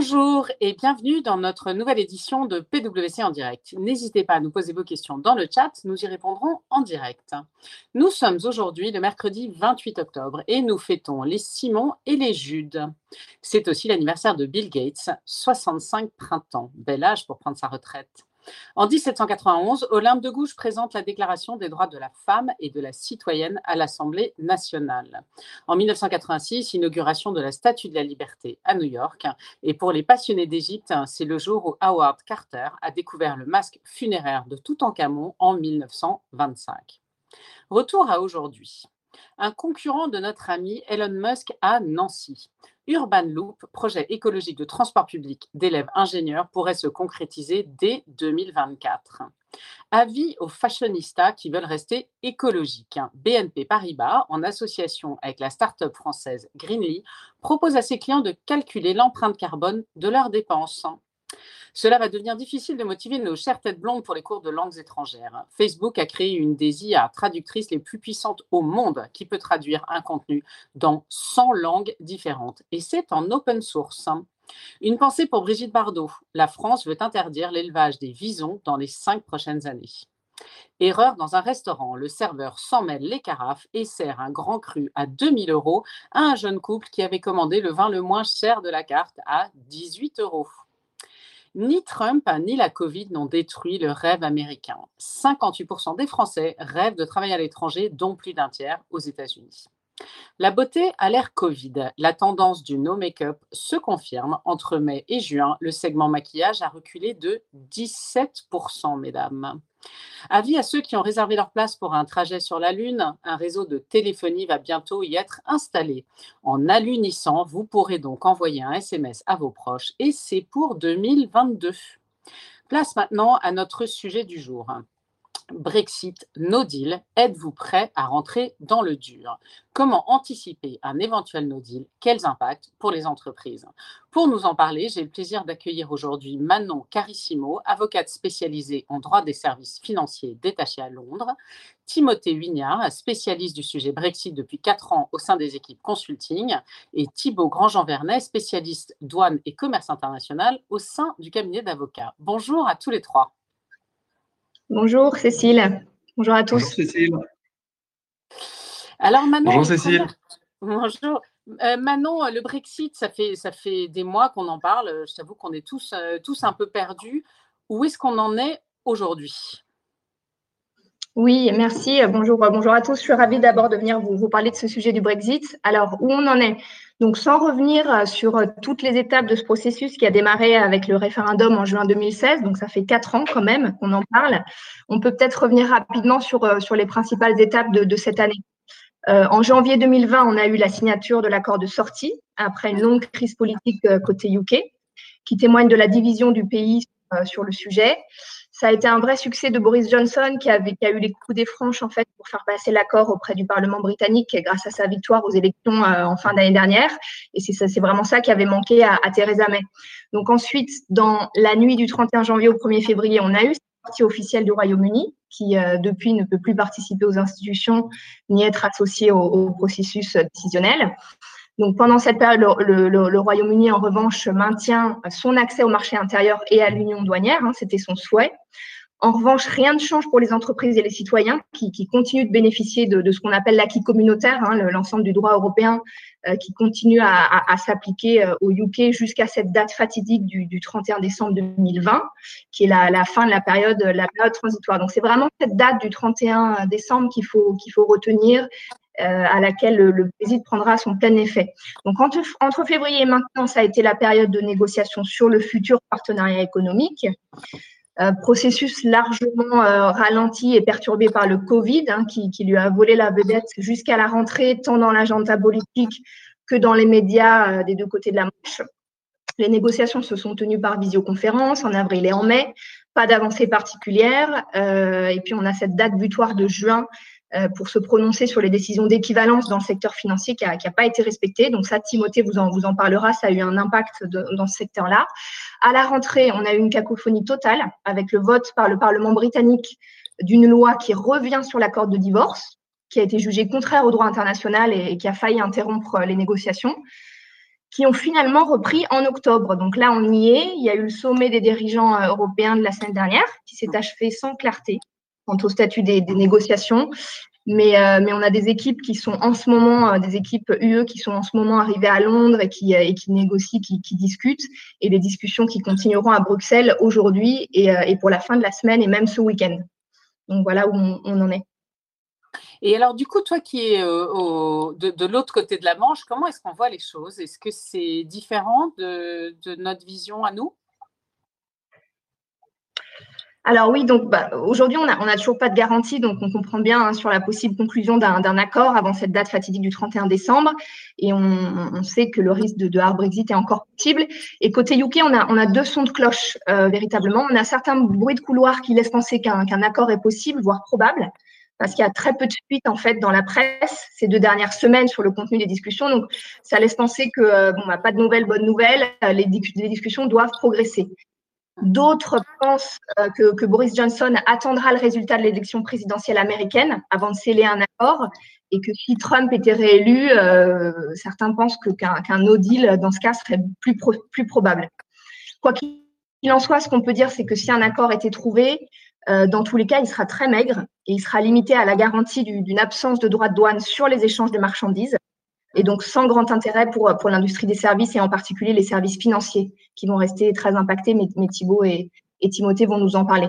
Bonjour et bienvenue dans notre nouvelle édition de PwC en direct. N'hésitez pas à nous poser vos questions dans le chat, nous y répondrons en direct. Nous sommes aujourd'hui le mercredi 28 octobre et nous fêtons les Simon et les Judes. C'est aussi l'anniversaire de Bill Gates, 65 printemps, bel âge pour prendre sa retraite. En 1791, Olympe de Gouges présente la Déclaration des droits de la femme et de la citoyenne à l'Assemblée nationale. En 1986, inauguration de la Statue de la Liberté à New York. Et pour les passionnés d'Égypte, c'est le jour où Howard Carter a découvert le masque funéraire de Toutankhamon en 1925. Retour à aujourd'hui un concurrent de notre ami Elon Musk à Nancy. Urban Loop, projet écologique de transport public d'élèves ingénieurs, pourrait se concrétiser dès 2024. Avis aux fashionistas qui veulent rester écologiques. BNP Paribas, en association avec la start-up française Greenly, propose à ses clients de calculer l'empreinte carbone de leurs dépenses. Cela va devenir difficile de motiver nos chères têtes blondes pour les cours de langues étrangères. Facebook a créé une des IA traductrices les plus puissantes au monde qui peut traduire un contenu dans 100 langues différentes. Et c'est en open source. Une pensée pour Brigitte Bardot. La France veut interdire l'élevage des visons dans les cinq prochaines années. Erreur dans un restaurant. Le serveur s'en mêle les carafes et sert un grand cru à 2000 euros à un jeune couple qui avait commandé le vin le moins cher de la carte à 18 euros. Ni Trump ni la Covid n'ont détruit le rêve américain. 58% des Français rêvent de travailler à l'étranger, dont plus d'un tiers aux États-Unis. La beauté a l'air Covid. La tendance du no make-up se confirme. Entre mai et juin, le segment maquillage a reculé de 17%, mesdames. Avis à ceux qui ont réservé leur place pour un trajet sur la Lune, un réseau de téléphonie va bientôt y être installé. En alunissant, vous pourrez donc envoyer un SMS à vos proches et c'est pour 2022. Place maintenant à notre sujet du jour. Brexit, no deal, êtes-vous prêt à rentrer dans le dur? Comment anticiper un éventuel no deal? Quels impacts pour les entreprises? Pour nous en parler, j'ai le plaisir d'accueillir aujourd'hui Manon Carissimo, avocate spécialisée en droit des services financiers détachée à Londres, Timothée Huignard, spécialiste du sujet Brexit depuis 4 ans au sein des équipes consulting, et Thibault Grandjean-Vernet, spécialiste douane et commerce international au sein du cabinet d'avocats. Bonjour à tous les trois. Bonjour Cécile. Bonjour à tous. Bonjour Cécile. Alors Manon. Bonjour Cécile. Bonjour. Euh, Manon, le Brexit, ça fait, ça fait des mois qu'on en parle. Je t'avoue qu'on est tous, euh, tous un peu perdus. Où est-ce qu'on en est aujourd'hui? Oui, merci. Bonjour, bonjour à tous. Je suis ravie d'abord de venir vous, vous, parler de ce sujet du Brexit. Alors, où on en est? Donc, sans revenir sur toutes les étapes de ce processus qui a démarré avec le référendum en juin 2016, donc ça fait quatre ans quand même qu'on en parle, on peut peut-être revenir rapidement sur, sur les principales étapes de, cette année. Euh, en janvier 2020, on a eu la signature de l'accord de sortie après une longue crise politique euh, côté UK, qui témoigne de la division du pays euh, sur le sujet. Ça a été un vrai succès de Boris Johnson qui, a eu les coups des franches en fait pour faire passer l'accord auprès du Parlement britannique grâce à sa victoire aux élections euh, en fin d'année dernière. Et c'est vraiment ça qui avait manqué à, Theresa May. Donc ensuite, dans la nuit du 31 janvier au 1er février, on a eu partie officielle du Royaume-Uni qui euh, depuis ne peut plus participer aux institutions ni être associé au processus décisionnel. Donc pendant cette période, le, Royaume-Uni, en revanche, maintient son accès au marché intérieur et à l'union douanière. Hein, C'était son souhait. En revanche, rien ne change pour les entreprises et les citoyens qui, continuent de bénéficier de, ce qu'on appelle l'acquis communautaire, hein, l'ensemble du droit européen euh, qui continue à, s'appliquer euh, au UK jusqu'à cette date fatidique du, 31 décembre 2020, qui est la, fin de la période, transitoire. Donc c'est vraiment cette date du 31 décembre qu'il faut, retenir à laquelle le, Brexit prendra son plein effet. Donc entre, février et maintenant, ça a été la période de négociation sur le futur partenariat économique. Euh, processus largement euh, ralenti et perturbé par le Covid, hein, qui, lui a volé la vedette jusqu'à la rentrée, tant dans l'agenda politique que dans les médias des deux côtés de la Manche. Les négociations se sont tenues par visioconférence en avril et en mai, pas d'avancée particulière. et puis on a cette date butoir de juin euh, pour se prononcer sur les décisions d'équivalence dans le secteur financier qui n'a pas été respectée. Donc ça, Timothée vous en, vous en parlera, ça a eu un impact dans ce secteur-là. À la rentrée, on a eu une cacophonie totale avec le vote par le Parlement britannique d'une loi qui revient sur l'accord de divorce, qui a été jugé contraire au droit international et, qui a failli interrompre les négociations. qui ont finalement repris en octobre. Donc là, on y est. Il y a eu le sommet des dirigeants euh, européens de la semaine dernière qui s'est achevé sans clarté quant au statut des, négociations. Mais, euh, mais, on a des équipes qui sont en ce moment, euh, des équipes UE qui sont en ce moment arrivées à Londres et qui, et qui négocient, qui, discutent, et des discussions qui continueront à Bruxelles aujourd'hui et, pour la fin de la semaine et même ce week-end. Donc voilà où on en est. Et alors, du coup, toi qui es euh, de, l'autre côté de la Manche, comment est-ce qu'on voit les choses? Est-ce que c'est différent de, notre vision à nous? Alors oui, donc bah, aujourd'hui, on n'a toujours pas de garantie, donc on comprend bien hein, sur la possible conclusion d'un accord avant cette date fatidique du 31 décembre. Et on, sait que le risque de, hard Brexit est encore possible. Et côté UK, on a, on a deux sons de cloche euh, véritablement. On a certains bruits de couloir qui laissent penser qu'un accord est possible, voire probable parce qu'il y a très peu de suite en fait dans la presse ces deux dernières semaines sur le contenu des discussions. Donc, ça laisse penser que euh, bon, bah, pas de nouvelles, bonnes nouvelles. Euh, les, discussions doivent progresser. D'autres pensent euh, que, Boris Johnson attendra le résultat de l'élection présidentielle américaine avant de sceller un accord et que si Trump était réélu, certains pensent qu'un no deal dans ce cas serait plus, plus probable. Quoi qu'il en soit, ce qu'on peut dire, c'est que si un accord était trouvé, euh, dans tous les cas, il sera très maigre et il sera limité à la garantie d'une absence de droits de douane sur les échanges de marchandises et donc sans grand intérêt pour, pour l'industrie des services et en particulier les services financiers qui vont rester très impactés, mais, mais Thibault et, Timothée vont nous en parler.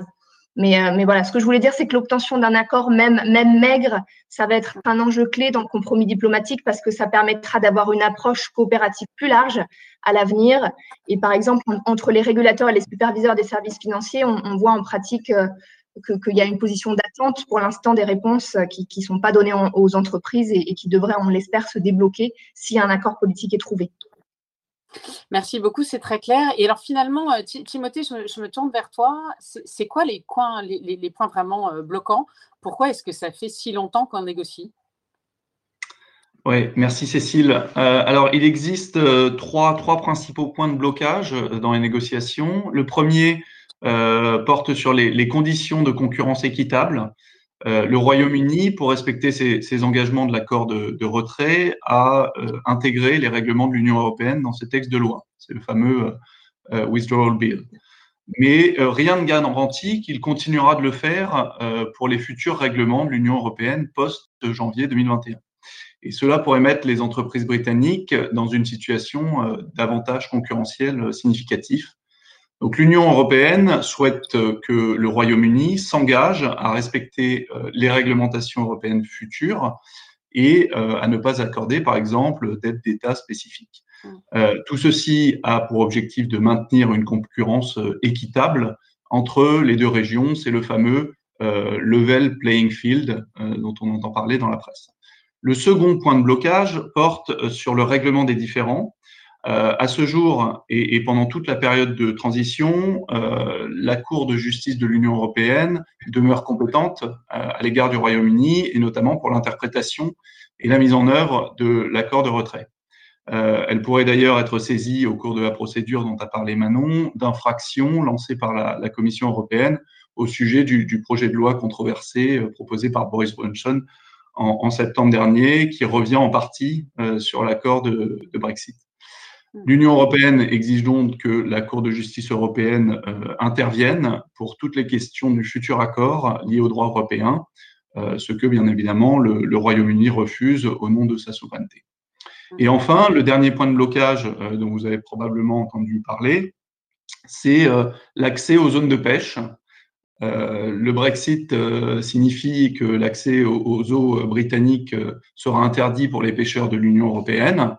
Mais, euh, mais voilà, ce que je voulais dire, c'est que l'obtention d'un accord, même, même maigre, ça va être un enjeu clé dans le compromis diplomatique parce que ça permettra d'avoir une approche coopérative plus large à l'avenir. Et par exemple, entre les régulateurs et les superviseurs des services financiers, on, voit en pratique euh, qu'il y a une position d'attente pour l'instant des réponses qui ne sont pas données aux entreprises et, et qui devraient, on l'espère, se débloquer si un accord politique est trouvé. Merci beaucoup, c'est très clair. Et alors finalement, euh, Timothée, je, me tourne vers toi. C'est quoi les points, les, points vraiment euh, bloquants? Pourquoi est-ce que ça fait si longtemps qu'on négocie? Oui, merci Cécile. Euh, alors, il existe trois, trois principaux points de blocage dans les négociations. Le premier porte sur les, conditions de concurrence équitable. Euh, le Royaume-Uni, pour respecter ses, engagements de l'accord de, retrait, a euh, intégré les règlements de l'Union européenne dans ses textes de loi. C'est le fameux euh, Withdrawal Bill. Mais rien ne garantit qu'il continuera de le faire pour les futurs règlements de l'Union européenne post-janvier 2021. Et cela pourrait mettre les entreprises britanniques dans une situation d'avantage concurrentiel significatif donc l'Union européenne souhaite que le Royaume-Uni s'engage à respecter euh, les réglementations européennes futures et euh, à ne pas accorder, par exemple, d'aide d'État spécifique. Mmh. Euh, tout ceci a pour objectif de maintenir une concurrence équitable entre les deux régions. C'est le fameux level playing field dont on entend parler dans la presse. Le second point de blocage porte sur le règlement des différends. Euh, à ce jour et, et, pendant toute la période de transition, euh, la Cour de justice de l'Union européenne demeure compétente euh, à l'égard du Royaume-Uni et notamment pour l'interprétation et la mise en œuvre de l'accord de retrait. Euh, elle pourrait d'ailleurs être saisie au cours de la procédure dont a parlé Manon d'infraction lancée par la, la, Commission européenne au sujet du, du, projet de loi controversé euh, proposé par Boris Johnson en, en, septembre dernier, qui revient en partie sur l'accord de, de Brexit. Hmm. L'Union européenne exige donc que la Cour de justice européenne euh, intervienne pour toutes les questions du futur accord liées au droit européen, euh, ce que bien évidemment le, Royaume-Uni refuse au nom de sa souveraineté. Et hmm. enfin, le dernier point de blocage euh, dont vous avez probablement entendu parler, c'est l'accès aux zones de pêche. le Brexit signifie que l'accès aux, aux, eaux britanniques sera interdit pour les pêcheurs de l'Union européenne.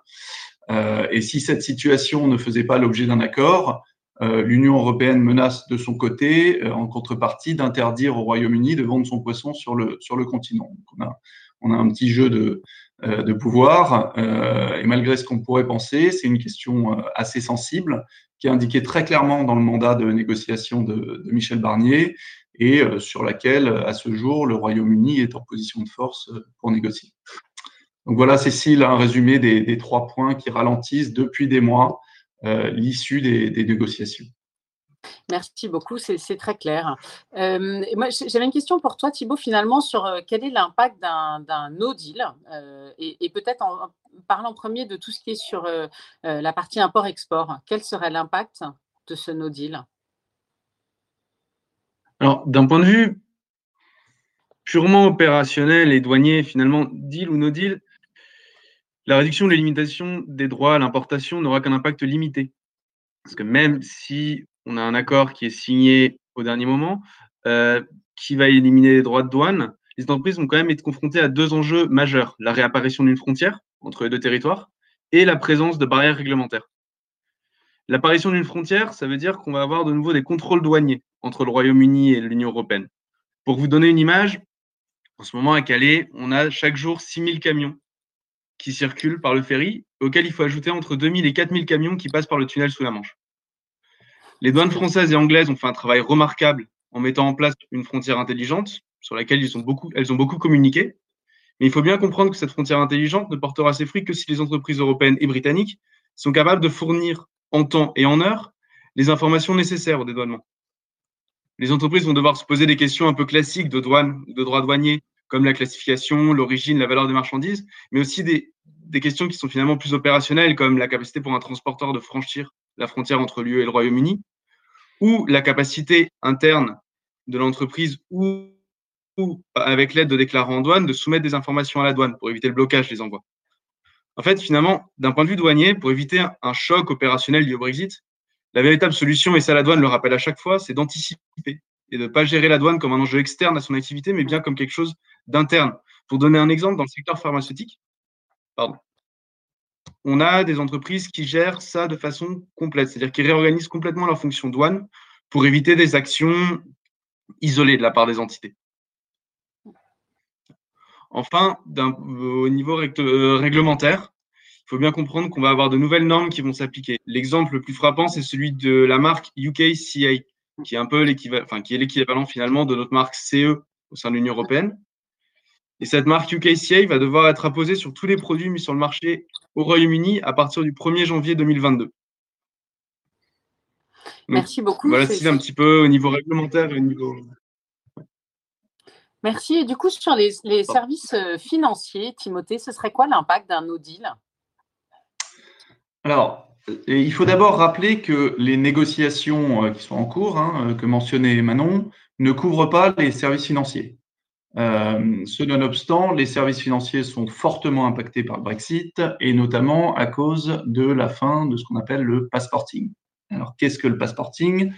Euh, et si cette situation ne faisait pas l'objet d'un accord, euh, l'Union européenne menace de son côté, euh, en contrepartie, d'interdire au Royaume-Uni de vendre son poisson sur le, sur le continent. on, a, on, a, un petit jeu de, de pouvoir, et malgré ce qu'on pourrait penser, c'est une question assez sensible qui est indiquée très clairement dans le mandat de négociation de, de Michel Barnier et sur laquelle, à ce jour, le Royaume-Uni est en position de force pour négocier. Donc voilà, Cécile, un résumé des, trois points qui ralentissent depuis des mois euh, l'issue des, négociations. Merci beaucoup, c'est très clair. Euh, moi, j'avais une question pour toi, Thibault, finalement, sur euh, quel est l'impact d'un no deal euh, et, peut-être en, parlant premier de tout ce qui est sur la partie import-export. Quel serait l'impact de ce no deal? Alors, d'un point de vue purement opérationnel et douanier, finalement, deal ou no deal, la réduction ou l'élimination des droits à l'importation n'aura qu'un impact limité. Parce que même si on a un accord qui est signé au dernier moment, euh, qui va éliminer les droits de douane, les entreprises vont quand même être confrontées à deux enjeux majeurs la réapparition d'une frontière entre les deux territoires et la présence de barrières réglementaires. L'apparition d'une frontière, ça veut dire qu'on va avoir de nouveau des contrôles douaniers entre le Royaume-Uni et l'Union européenne. Pour vous donner une image, en ce moment à Calais, on a chaque jour 6000 camions qui circulent par le ferry, auquel il faut ajouter entre 2000 et 4000 camions qui passent par le tunnel sous la Manche. Les douanes françaises et anglaises ont fait un travail remarquable en mettant en place une frontière intelligente sur laquelle elles ont beaucoup communiqué. Mais il faut bien comprendre que cette frontière intelligente ne portera ses fruits que si les entreprises européennes et britanniques sont capables de fournir en temps et en heure les informations nécessaires au dédouanement. Les entreprises vont devoir se poser des questions un peu classiques de douane, de droit douanier, comme la classification, l'origine, la valeur des marchandises, mais aussi des, des questions qui sont finalement plus opérationnelles, comme la capacité pour un transporteur de franchir la frontière entre l'UE et le Royaume-Uni, ou la capacité interne de l'entreprise ou, avec l'aide de déclarants en douane de soumettre des informations à la douane pour éviter le blocage des envois. En fait, finalement, d'un point de vue douanier, pour éviter un choc opérationnel lié au Brexit, la véritable solution, et ça la douane le rappelle à chaque fois, c'est d'anticiper et de ne pas gérer la douane comme un enjeu externe à son activité, mais bien comme quelque chose d'interne. Pour donner un exemple, dans le secteur pharmaceutique, on a des entreprises qui gèrent ça de façon complète, c'est-à-dire qui réorganisent complètement leur fonction douane pour éviter des actions isolées de la part des entités. Enfin, au niveau euh, réglementaire, il faut bien comprendre qu'on va avoir de nouvelles normes qui vont s'appliquer. L'exemple le plus frappant, c'est celui de la marque UKCA, qui est l'équivalent finalement de notre marque CE au sein de l'Union européenne. Et cette marque UKCA va devoir être apposée sur tous les produits mis sur le marché au Royaume-Uni à partir du 1er janvier 2022. Merci beaucoup. Voilà, c'est un petit peu au niveau réglementaire et au niveau. Merci. Et du coup, sur les, services euh, financiers, Timothée, ce serait quoi l'impact d'un no deal Alors, il faut d'abord rappeler que les négociations euh, qui sont en cours, hein, euh, que mentionnait Manon, ne couvrent pas les services financiers. Euh, ce nonobstant, les services financiers sont fortement impactés par le Brexit et notamment à cause de la fin de ce qu'on appelle le passporting. Alors, qu'est-ce que le passporting?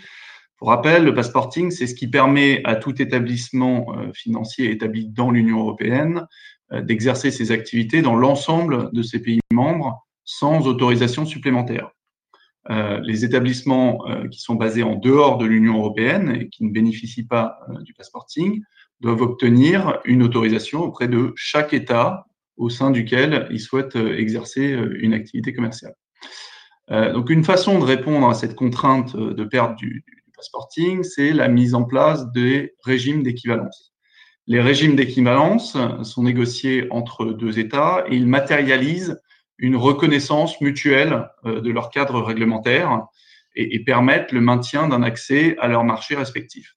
Pour rappel, le passporting, c'est ce qui permet à tout établissement euh, financier établi dans l'Union européenne euh, d'exercer ses activités dans l'ensemble de ses pays membres sans autorisation supplémentaire. les établissements qui sont basés en dehors de l'Union européenne et qui ne bénéficient pas du passporting doivent obtenir une autorisation auprès de chaque État au sein duquel ils souhaitent euh, exercer euh, une activité commerciale. Euh, donc une façon de répondre à cette contrainte de perte du, du passporting, c'est la mise en place des régimes d'équivalence. Les régimes d'équivalence sont négociés entre deux États et ils matérialisent une reconnaissance mutuelle de leur cadre réglementaire et, et permettent le maintien d'un accès à leurs marchés respectifs.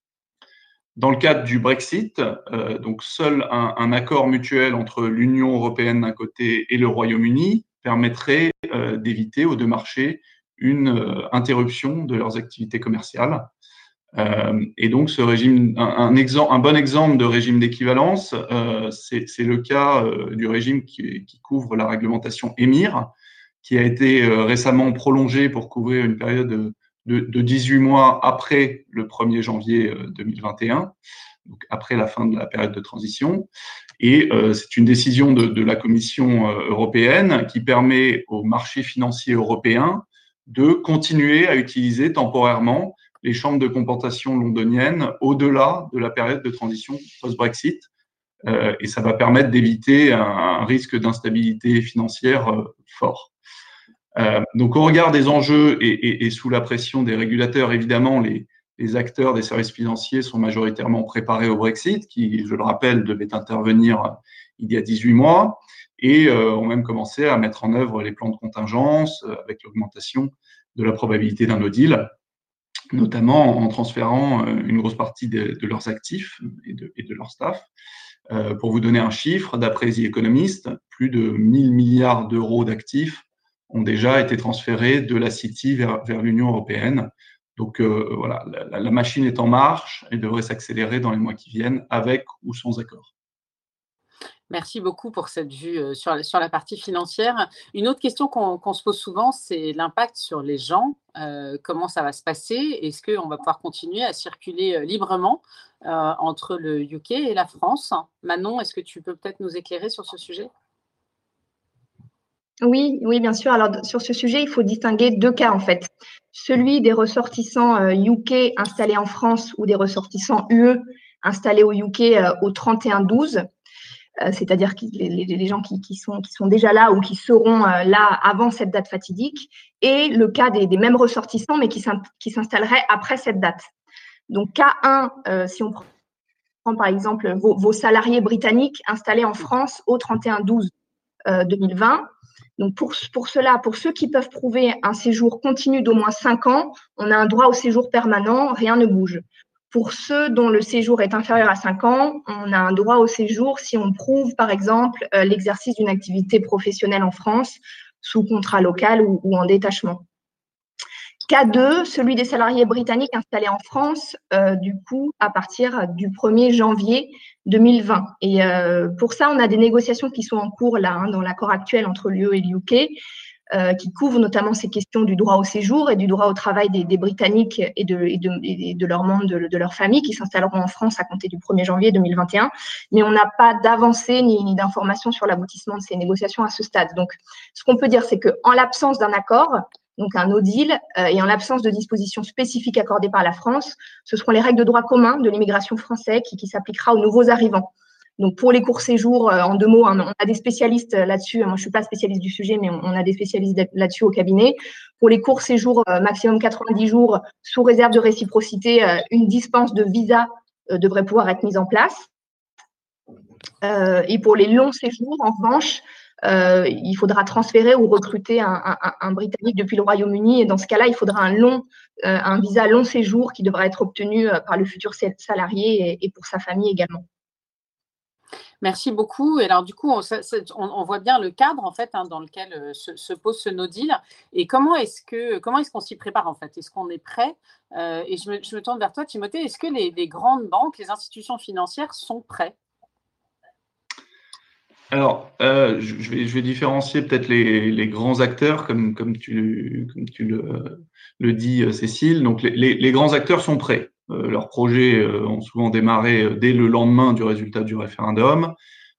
Dans le cadre du Brexit, euh, donc seul un, accord mutuel entre l'Union européenne d'un côté et le Royaume-Uni permettrait euh, d'éviter aux deux marchés une euh, interruption de leurs activités commerciales. et donc, ce régime, un, bon exemple de régime d'équivalence, c'est le cas du régime qui, couvre la réglementation EMIR, qui a été récemment prolongé pour couvrir une période de de, 18 mois après le 1er janvier 2021, euh, donc après la fin de la période de transition. Et euh, c'est une décision de, la Commission euh, européenne qui permet aux marchés financiers européens de continuer à utiliser temporairement les chambres de compensation londoniennes au-delà de la période de transition post-Brexit. et ça va permettre d'éviter un, risque d'instabilité financière fort. Euh, donc, au regard des enjeux et, sous la pression des régulateurs, évidemment, les, acteurs des services financiers sont majoritairement préparés au Brexit, qui, je le rappelle, devait intervenir il y a 18 mois, et euh, ont même commencé à mettre en œuvre les plans de contingence euh, avec l'augmentation de la probabilité d'un no deal. notamment en transférant une grosse partie de, leurs actifs et de, et de leur staff. pour vous donner un chiffre, d'après The Economist, plus de 1000 milliards d'euros d'actifs ont déjà été transférés de la City vers, vers l'Union européenne. Donc voilà, la, la, machine est en marche et devrait s'accélérer dans les mois qui viennent, avec ou sans accord. Merci beaucoup pour cette vue sur, la partie financière. Une autre question qu'on se pose souvent, c'est l'impact sur les gens. comment ça va se passer? Est-ce qu'on va pouvoir continuer à circuler librement entre le UK et la France? Manon, est-ce que tu peux peut-être nous éclairer sur ce sujet? Oui, oui, bien sûr. Alors, sur ce sujet, il faut distinguer deux cas, en fait. Celui des ressortissants UK installés en France ou des ressortissants UE installés au UK au 31-12. Euh, c'est-à-dire les, gens qui, sont, déjà là ou qui seront euh, là avant cette date fatidique, et le cas des, mêmes ressortissants, mais qui s'installeraient après cette date. Donc, cas 1, euh, si on prend par exemple vos, salariés britanniques installés en France au 31-12 2020, donc pour, cela, pour ceux qui peuvent prouver un séjour continu d'au moins 5 ans, on a un droit au séjour permanent, rien ne bouge. Pour ceux dont le séjour est inférieur à 5 ans, on a un droit au séjour si on prouve, par exemple, euh, l'exercice d'une activité professionnelle en France sous contrat local ou, en détachement. Cas 2, celui des salariés britanniques installés en France, euh, du coup, à partir du 1er janvier 2020. Et euh, pour ça, on a des négociations qui sont en cours là, hein, dans l'accord actuel entre l'UE et l'UK. Euh, qui couvre notamment ces questions du droit au séjour et du droit au travail des, Britanniques et de, et de, leurs membres de, leur famille qui s'installeront en France à compter du 1er janvier 2021. Mais on n'a pas d'avancée ni, ni d'informations sur l'aboutissement de ces négociations à ce stade. Donc, ce qu'on peut dire, c'est qu'en l'absence d'un accord, donc un no deal, euh, et en l'absence de dispositions spécifiques accordées par la France, ce seront les règles de droit commun de l'immigration française qui, s'appliquera aux nouveaux arrivants. Donc pour les courts séjours, euh, en deux mots, hein, on a des spécialistes euh, là-dessus. Moi, je suis pas spécialiste du sujet, mais on a des spécialistes là-dessus au cabinet. Pour les courts séjours, maximum 90 jours, sous réserve de réciprocité, une dispense de visa devrait pouvoir être mise en place. et pour les longs séjours, en revanche, il faudra transférer ou recruter un, Britannique depuis le Royaume-Uni. Et dans ce cas-là, il faudra un long, un visa long séjour qui devra être obtenu par le futur salarié et pour sa famille également. Merci beaucoup. Et alors, du coup, on, voit bien le cadre en fait hein, dans lequel euh, se, pose ce no deal. Et comment est-ce que comment est-ce qu'on s'y prépare en fait? Est-ce qu'on est prêt? Euh, Et je me, tourne vers toi, Timothée. Est-ce que les, grandes banques, les institutions financières sont prêtes? Alors, euh, je, vais, différencier peut-être les, grands acteurs, comme, comme tu, le, dis, Cécile. Donc, les, grands acteurs sont prêts. Euh, leurs projets euh, ont souvent démarré euh, dès le lendemain du résultat du référendum.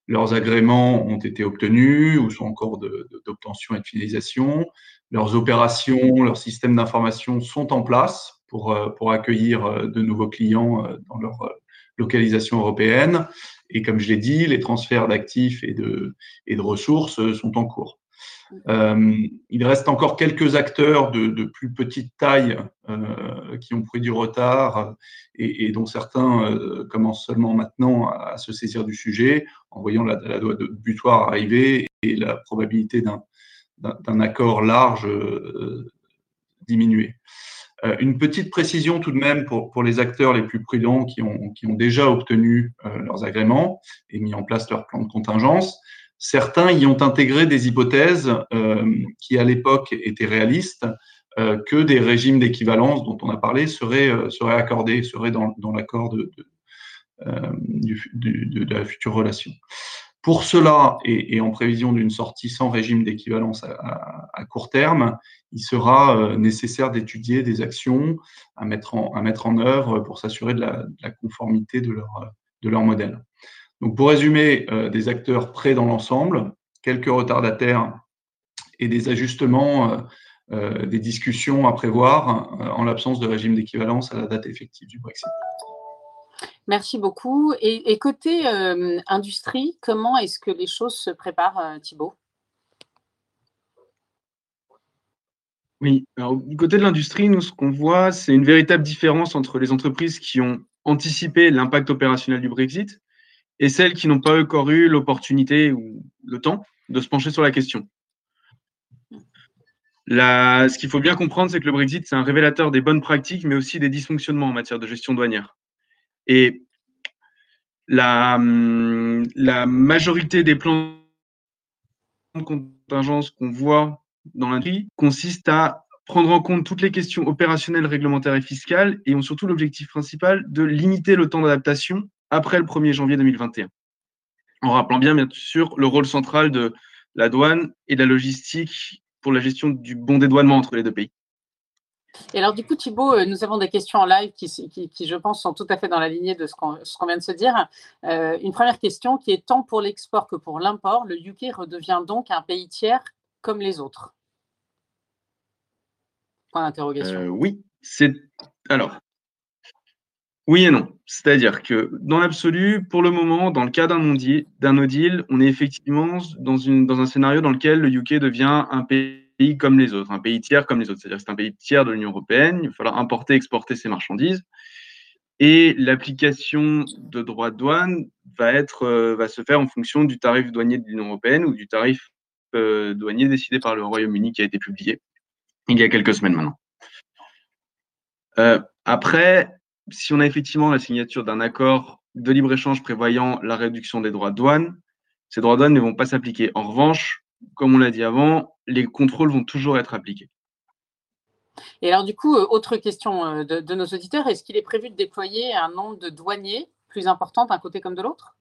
Leurs agréments ont été obtenus ou sont encore d'obtention et de finalisation. Leurs opérations, leurs systèmes d'information sont en place pour, pour accueillir de nouveaux clients dans leur localisation européenne. Et comme je l'ai dit, les transferts d'actifs et de, et de ressources sont en cours. Euh, il reste encore quelques acteurs de, plus petite taille euh, qui ont pris du retard et, dont certains euh, commencent seulement maintenant à, se saisir du sujet en voyant la, la loi de butoir arriver et la probabilité d'un accord large diminuer. Une petite précision tout de même pour, les acteurs les plus prudents qui ont, déjà obtenu leurs agréments et mis en place leur plan de contingence. Certains y ont intégré des hypothèses euh, qui, à l'époque, étaient réalistes, euh, que des régimes d'équivalence dont on a parlé seraient, euh, accordés, seraient dans, l'accord de, la future relation. Pour cela, et, en prévision d'une sortie sans régime d'équivalence à, court terme, il sera nécessaire d'étudier des actions à mettre en, œuvre pour s'assurer de la, conformité de leur, de leur modèle. Donc, pour résumer, euh, des acteurs prêts dans l'ensemble, quelques retardataires et des ajustements, euh, euh, des discussions à prévoir en l'absence de régime d'équivalence à la date effective du Brexit. Merci beaucoup. Et, côté industrie, comment est-ce que les choses se préparent, Thibault? Oui, alors du côté de l'industrie, nous, ce qu'on voit, c'est une véritable différence entre les entreprises qui ont anticipé l'impact opérationnel du Brexit et celles qui n'ont pas encore eu l'opportunité ou le temps de se pencher sur la question. ce qu'il faut bien comprendre, c'est que le Brexit, c'est un révélateur des bonnes pratiques, mais aussi des dysfonctionnements en matière de gestion douanière. Et la, hum, la majorité des plans de contingence qu'on voit dans l'industrie consiste à prendre en compte toutes les questions opérationnelles, réglementaires et fiscales et ont surtout l'objectif principal de limiter le temps d'adaptation après le 1er janvier 2021. En rappelant bien, bien sûr, le rôle central de la douane et de la logistique pour la gestion du bon dédouanement entre les deux pays. Et alors, du coup, Thibault, euh, nous avons des questions en live qui, qui, je pense, sont tout à fait dans la lignée de ce qu'on vient de se dire. Euh, une première question qui est tant pour l'export que pour l'import, le UK redevient donc un pays tiers comme les autres Euh, oui, c'est. Alors, oui et non. C'est-à-dire que dans l'absolu, pour le moment, dans le cas d'un no deal, on est effectivement dans, un scénario dans lequel le UK devient un pays comme les autres, un pays tiers comme les autres. C'est-à-dire c'est un pays tiers de l'Union européenne, il va falloir importer, exporter ses marchandises. Et l'application de droits de douane va, euh, se faire en fonction du tarif douanier de l'Union européenne ou du tarif euh, douanier décidé par le Royaume-Uni qui a été publié il y a quelques semaines maintenant. Euh, après, si on a effectivement la signature d'un accord de libre-échange prévoyant la réduction des droits de douane, ces droits de douane ne vont pas s'appliquer. En revanche, comme on l'a dit avant, les contrôles vont toujours être appliqués. Et alors, du coup, euh, autre question euh, de, nos auditeurs, est-ce qu'il est prévu de déployer un nombre de douaniers plus important d'un côté comme de l'autre?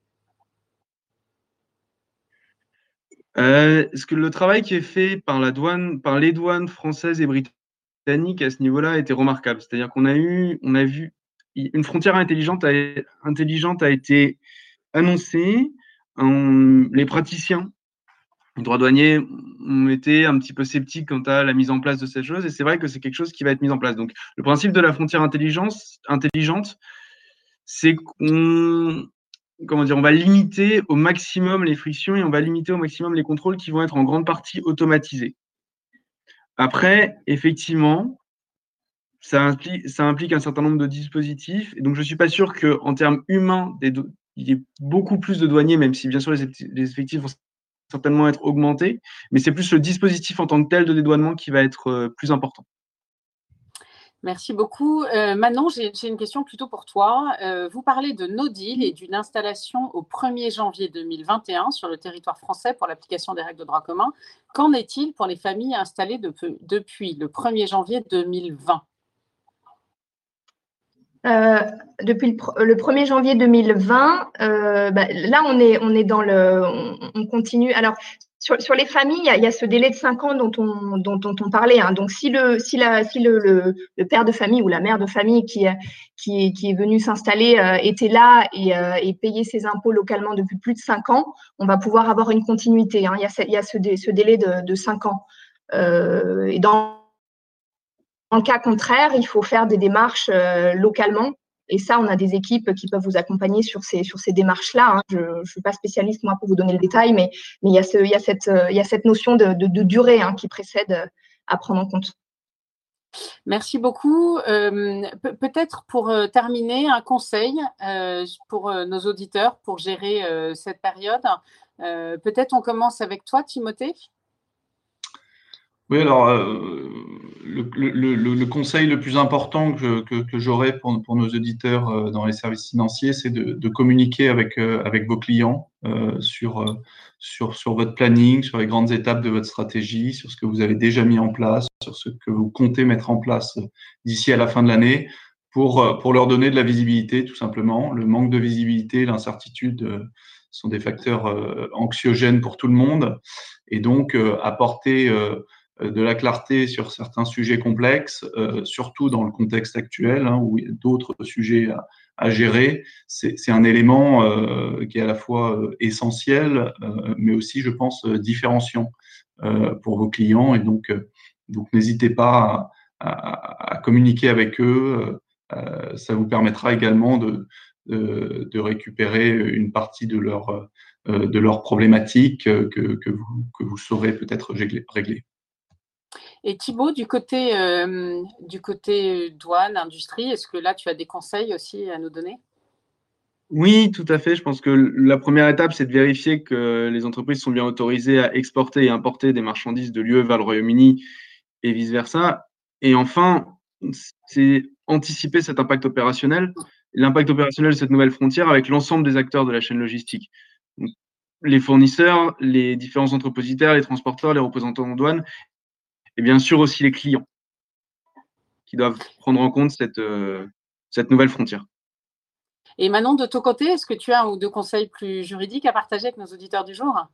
Euh, ce que le travail qui est fait par la douane, par les douanes françaises et britanniques à ce niveau-là a été remarquable? C'est-à-dire qu'on a eu, on a vu une frontière intelligente a, été annoncée. les praticiens les droits douaniers ont été un petit peu sceptiques quant à la mise en place de cette chose, et c'est vrai que c'est quelque chose qui va être mis en place. Donc, le principe de la frontière intelligente, c'est qu'on comment dire, on va limiter au maximum les frictions et on va limiter au maximum les contrôles qui vont être en grande partie automatisés. Après, effectivement, ça implique, un certain nombre de dispositifs, donc je ne suis pas sûr qu'en termes humains, il y ait beaucoup plus de douaniers, même si bien sûr les effectifs vont certainement être augmenté, mais c'est plus le dispositif en tant que tel de dédouanement qui va être euh, plus important. Merci beaucoup. Euh, Manon, j'ai une question plutôt pour toi. Euh, vous parlez de no deal et d'une installation au 1er janvier 2021 sur le territoire français pour l'application des règles de droit commun. Qu'en est-il pour les familles installées depuis le 1er janvier 2020 euh, depuis le, 1er janvier 2020, euh, bah, là, on est, on est dans le. On, continue. Alors, sur, les familles, il y, a, ce délai de 5 ans dont on, dont, on parlait. Hein. Donc, si, le, si, la, si le, le, père de famille ou la mère de famille qui, qui, qui est venu s'installer euh, était là et, et payait ses impôts localement depuis plus de 5 ans, on va pouvoir avoir une continuité. Hein. Il y a, il y a ce, ce, délai de, de 5 ans. et dans en cas contraire, il faut faire des démarches euh, localement. Et ça, on a des équipes qui peuvent vous accompagner sur ces, sur ces démarches-là. Hein. Je ne suis pas spécialiste, moi, pour vous donner le détail, mais, mais il, y a ce, il, y a cette, il y a cette notion de, de, durée hein, qui précède euh, à prendre en compte. Merci beaucoup. Euh, peut-être pour terminer, un conseil pour nos auditeurs pour gérer cette période. Peut-être on commence avec toi, Timothée? Oui, alors le, conseil le plus important que, que, j'aurais pour, nos auditeurs euh, dans les services financiers, c'est de, communiquer avec, euh, avec vos clients euh, sur, votre planning, sur les grandes étapes de votre stratégie, sur ce que vous avez déjà mis en place, sur ce que vous comptez mettre en place d'ici à la fin de l'année, pour, leur donner de la visibilité, tout simplement. Le manque de visibilité, l'incertitude sont des facteurs anxiogènes pour tout le monde. Et donc, apporter de la clarté sur certains sujets complexes, euh, surtout dans le contexte actuel hein, où il y a d'autres sujets à, gérer. C'est un élément euh, qui est à la fois essentiel, mais aussi, je pense, différenciant pour vos clients. Et donc, n'hésitez pas à, communiquer avec eux. ça vous permettra également de, récupérer une partie de leur, de leurs problématiques que, que, vous, que vous saurez peut-être régler. Et Thibaut, du côté, euh, du côté douane, industrie, est-ce que là, tu as des conseils aussi à nous donner? Oui, tout à fait. Je pense que la première étape, c'est de vérifier que les entreprises sont bien autorisées à exporter et importer des marchandises de l'UE vers le Royaume-Uni et vice-versa. Et enfin, c'est anticiper cet impact opérationnel, l'impact opérationnel de cette nouvelle frontière avec l'ensemble des acteurs de la chaîne logistique. les fournisseurs, les différents entrepositaires, les transporteurs, les représentants en douane, et bien sûr aussi les clients qui doivent prendre en compte cette, euh, cette nouvelle frontière. Et Manon, de ton côté, est-ce que tu as un ou deux conseils plus juridiques à partager avec nos auditeurs du jour?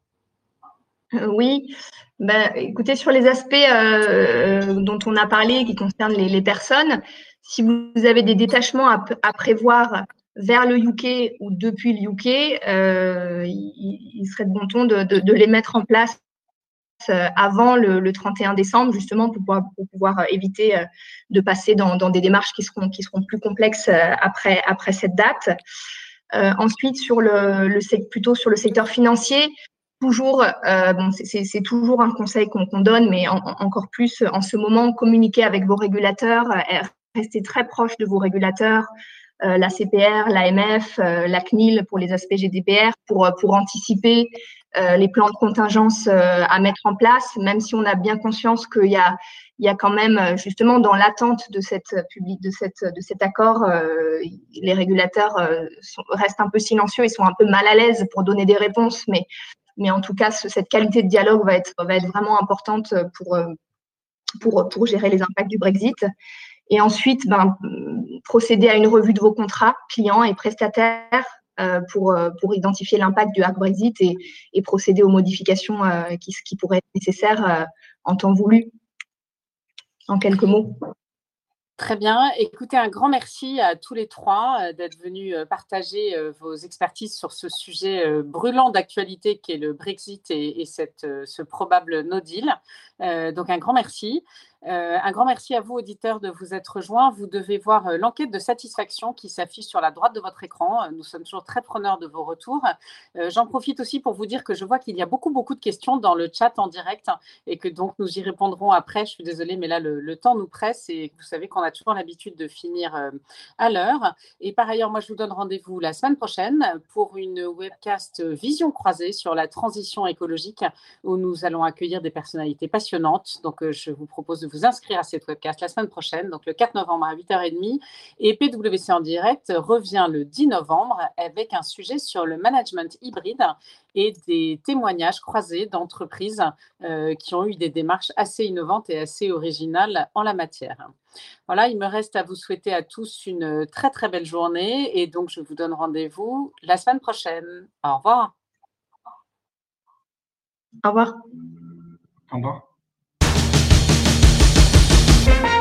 Euh, Oui, ben, écoutez, sur les aspects euh, dont on a parlé qui concernent les, personnes, si vous avez des détachements à, prévoir vers le UK ou depuis le UK, il, serait de bon ton de les mettre en place avant le, 31 décembre, justement pour pouvoir, euh, éviter euh, de passer dans, des démarches qui seront, plus complexes après, cette date. ensuite, sur le, plutôt sur le secteur financier, toujours, c'est toujours un conseil qu'on donne, mais encore plus en ce moment, communiquer avec vos régulateurs, rester très proche de vos régulateurs, la CPR, l'AMF, la CNIL pour les aspects GDPR, pour anticiper euh, les plans de contingence euh, à mettre en place, même si on a bien conscience qu'il y a, il y a quand même, euh, justement, dans l'attente de, cette, de, cette, de cet accord, les régulateurs restent un peu silencieux, ils sont un peu mal à l'aise pour donner des réponses, mais, mais en tout cas, cette qualité de dialogue va être, va être vraiment importante pour, pour, pour gérer les impacts du Brexit. Et ensuite, ben, procéder à une revue de vos contrats clients et prestataires pour, euh, pour identifier l'impact du hard Brexit et, et, procéder aux modifications euh, qui, qui pourraient être nécessaires en temps voulu. En quelques mots. Très bien. Écoutez, un grand merci à tous les trois d'être venus partager vos expertises sur ce sujet brûlant d'actualité qui est le Brexit et, et cette, ce probable no deal. donc un grand merci. Euh, un grand merci à vous, auditeurs, de vous être rejoints. Vous devez voir euh, l'enquête de satisfaction qui s'affiche sur la droite de votre écran. Euh, nous sommes toujours très preneurs de vos retours. J'en profite aussi pour vous dire que je vois qu'il y a beaucoup, beaucoup de questions dans le chat en direct et que donc nous y répondrons après. Je suis désolée, mais là, le, temps nous presse et vous savez qu'on a toujours l'habitude de finir à l'heure. Et par ailleurs, moi, je vous donne rendez-vous la semaine prochaine pour une webcast vision croisée sur la transition écologique où nous allons accueillir des personnalités passionnantes. Donc, je vous propose de vous inscrire à cette webcast la semaine prochaine, donc le 4 novembre à 8h30. Et PwC en direct revient le 10 novembre avec un sujet sur le management hybride et des témoignages croisés d'entreprises euh, qui ont eu des démarches assez innovantes et assez originales en la matière. Voilà, il me reste à vous souhaiter à tous une très très belle journée et donc je vous donne rendez-vous la semaine prochaine. Au revoir. Au revoir. Au revoir. Thank you.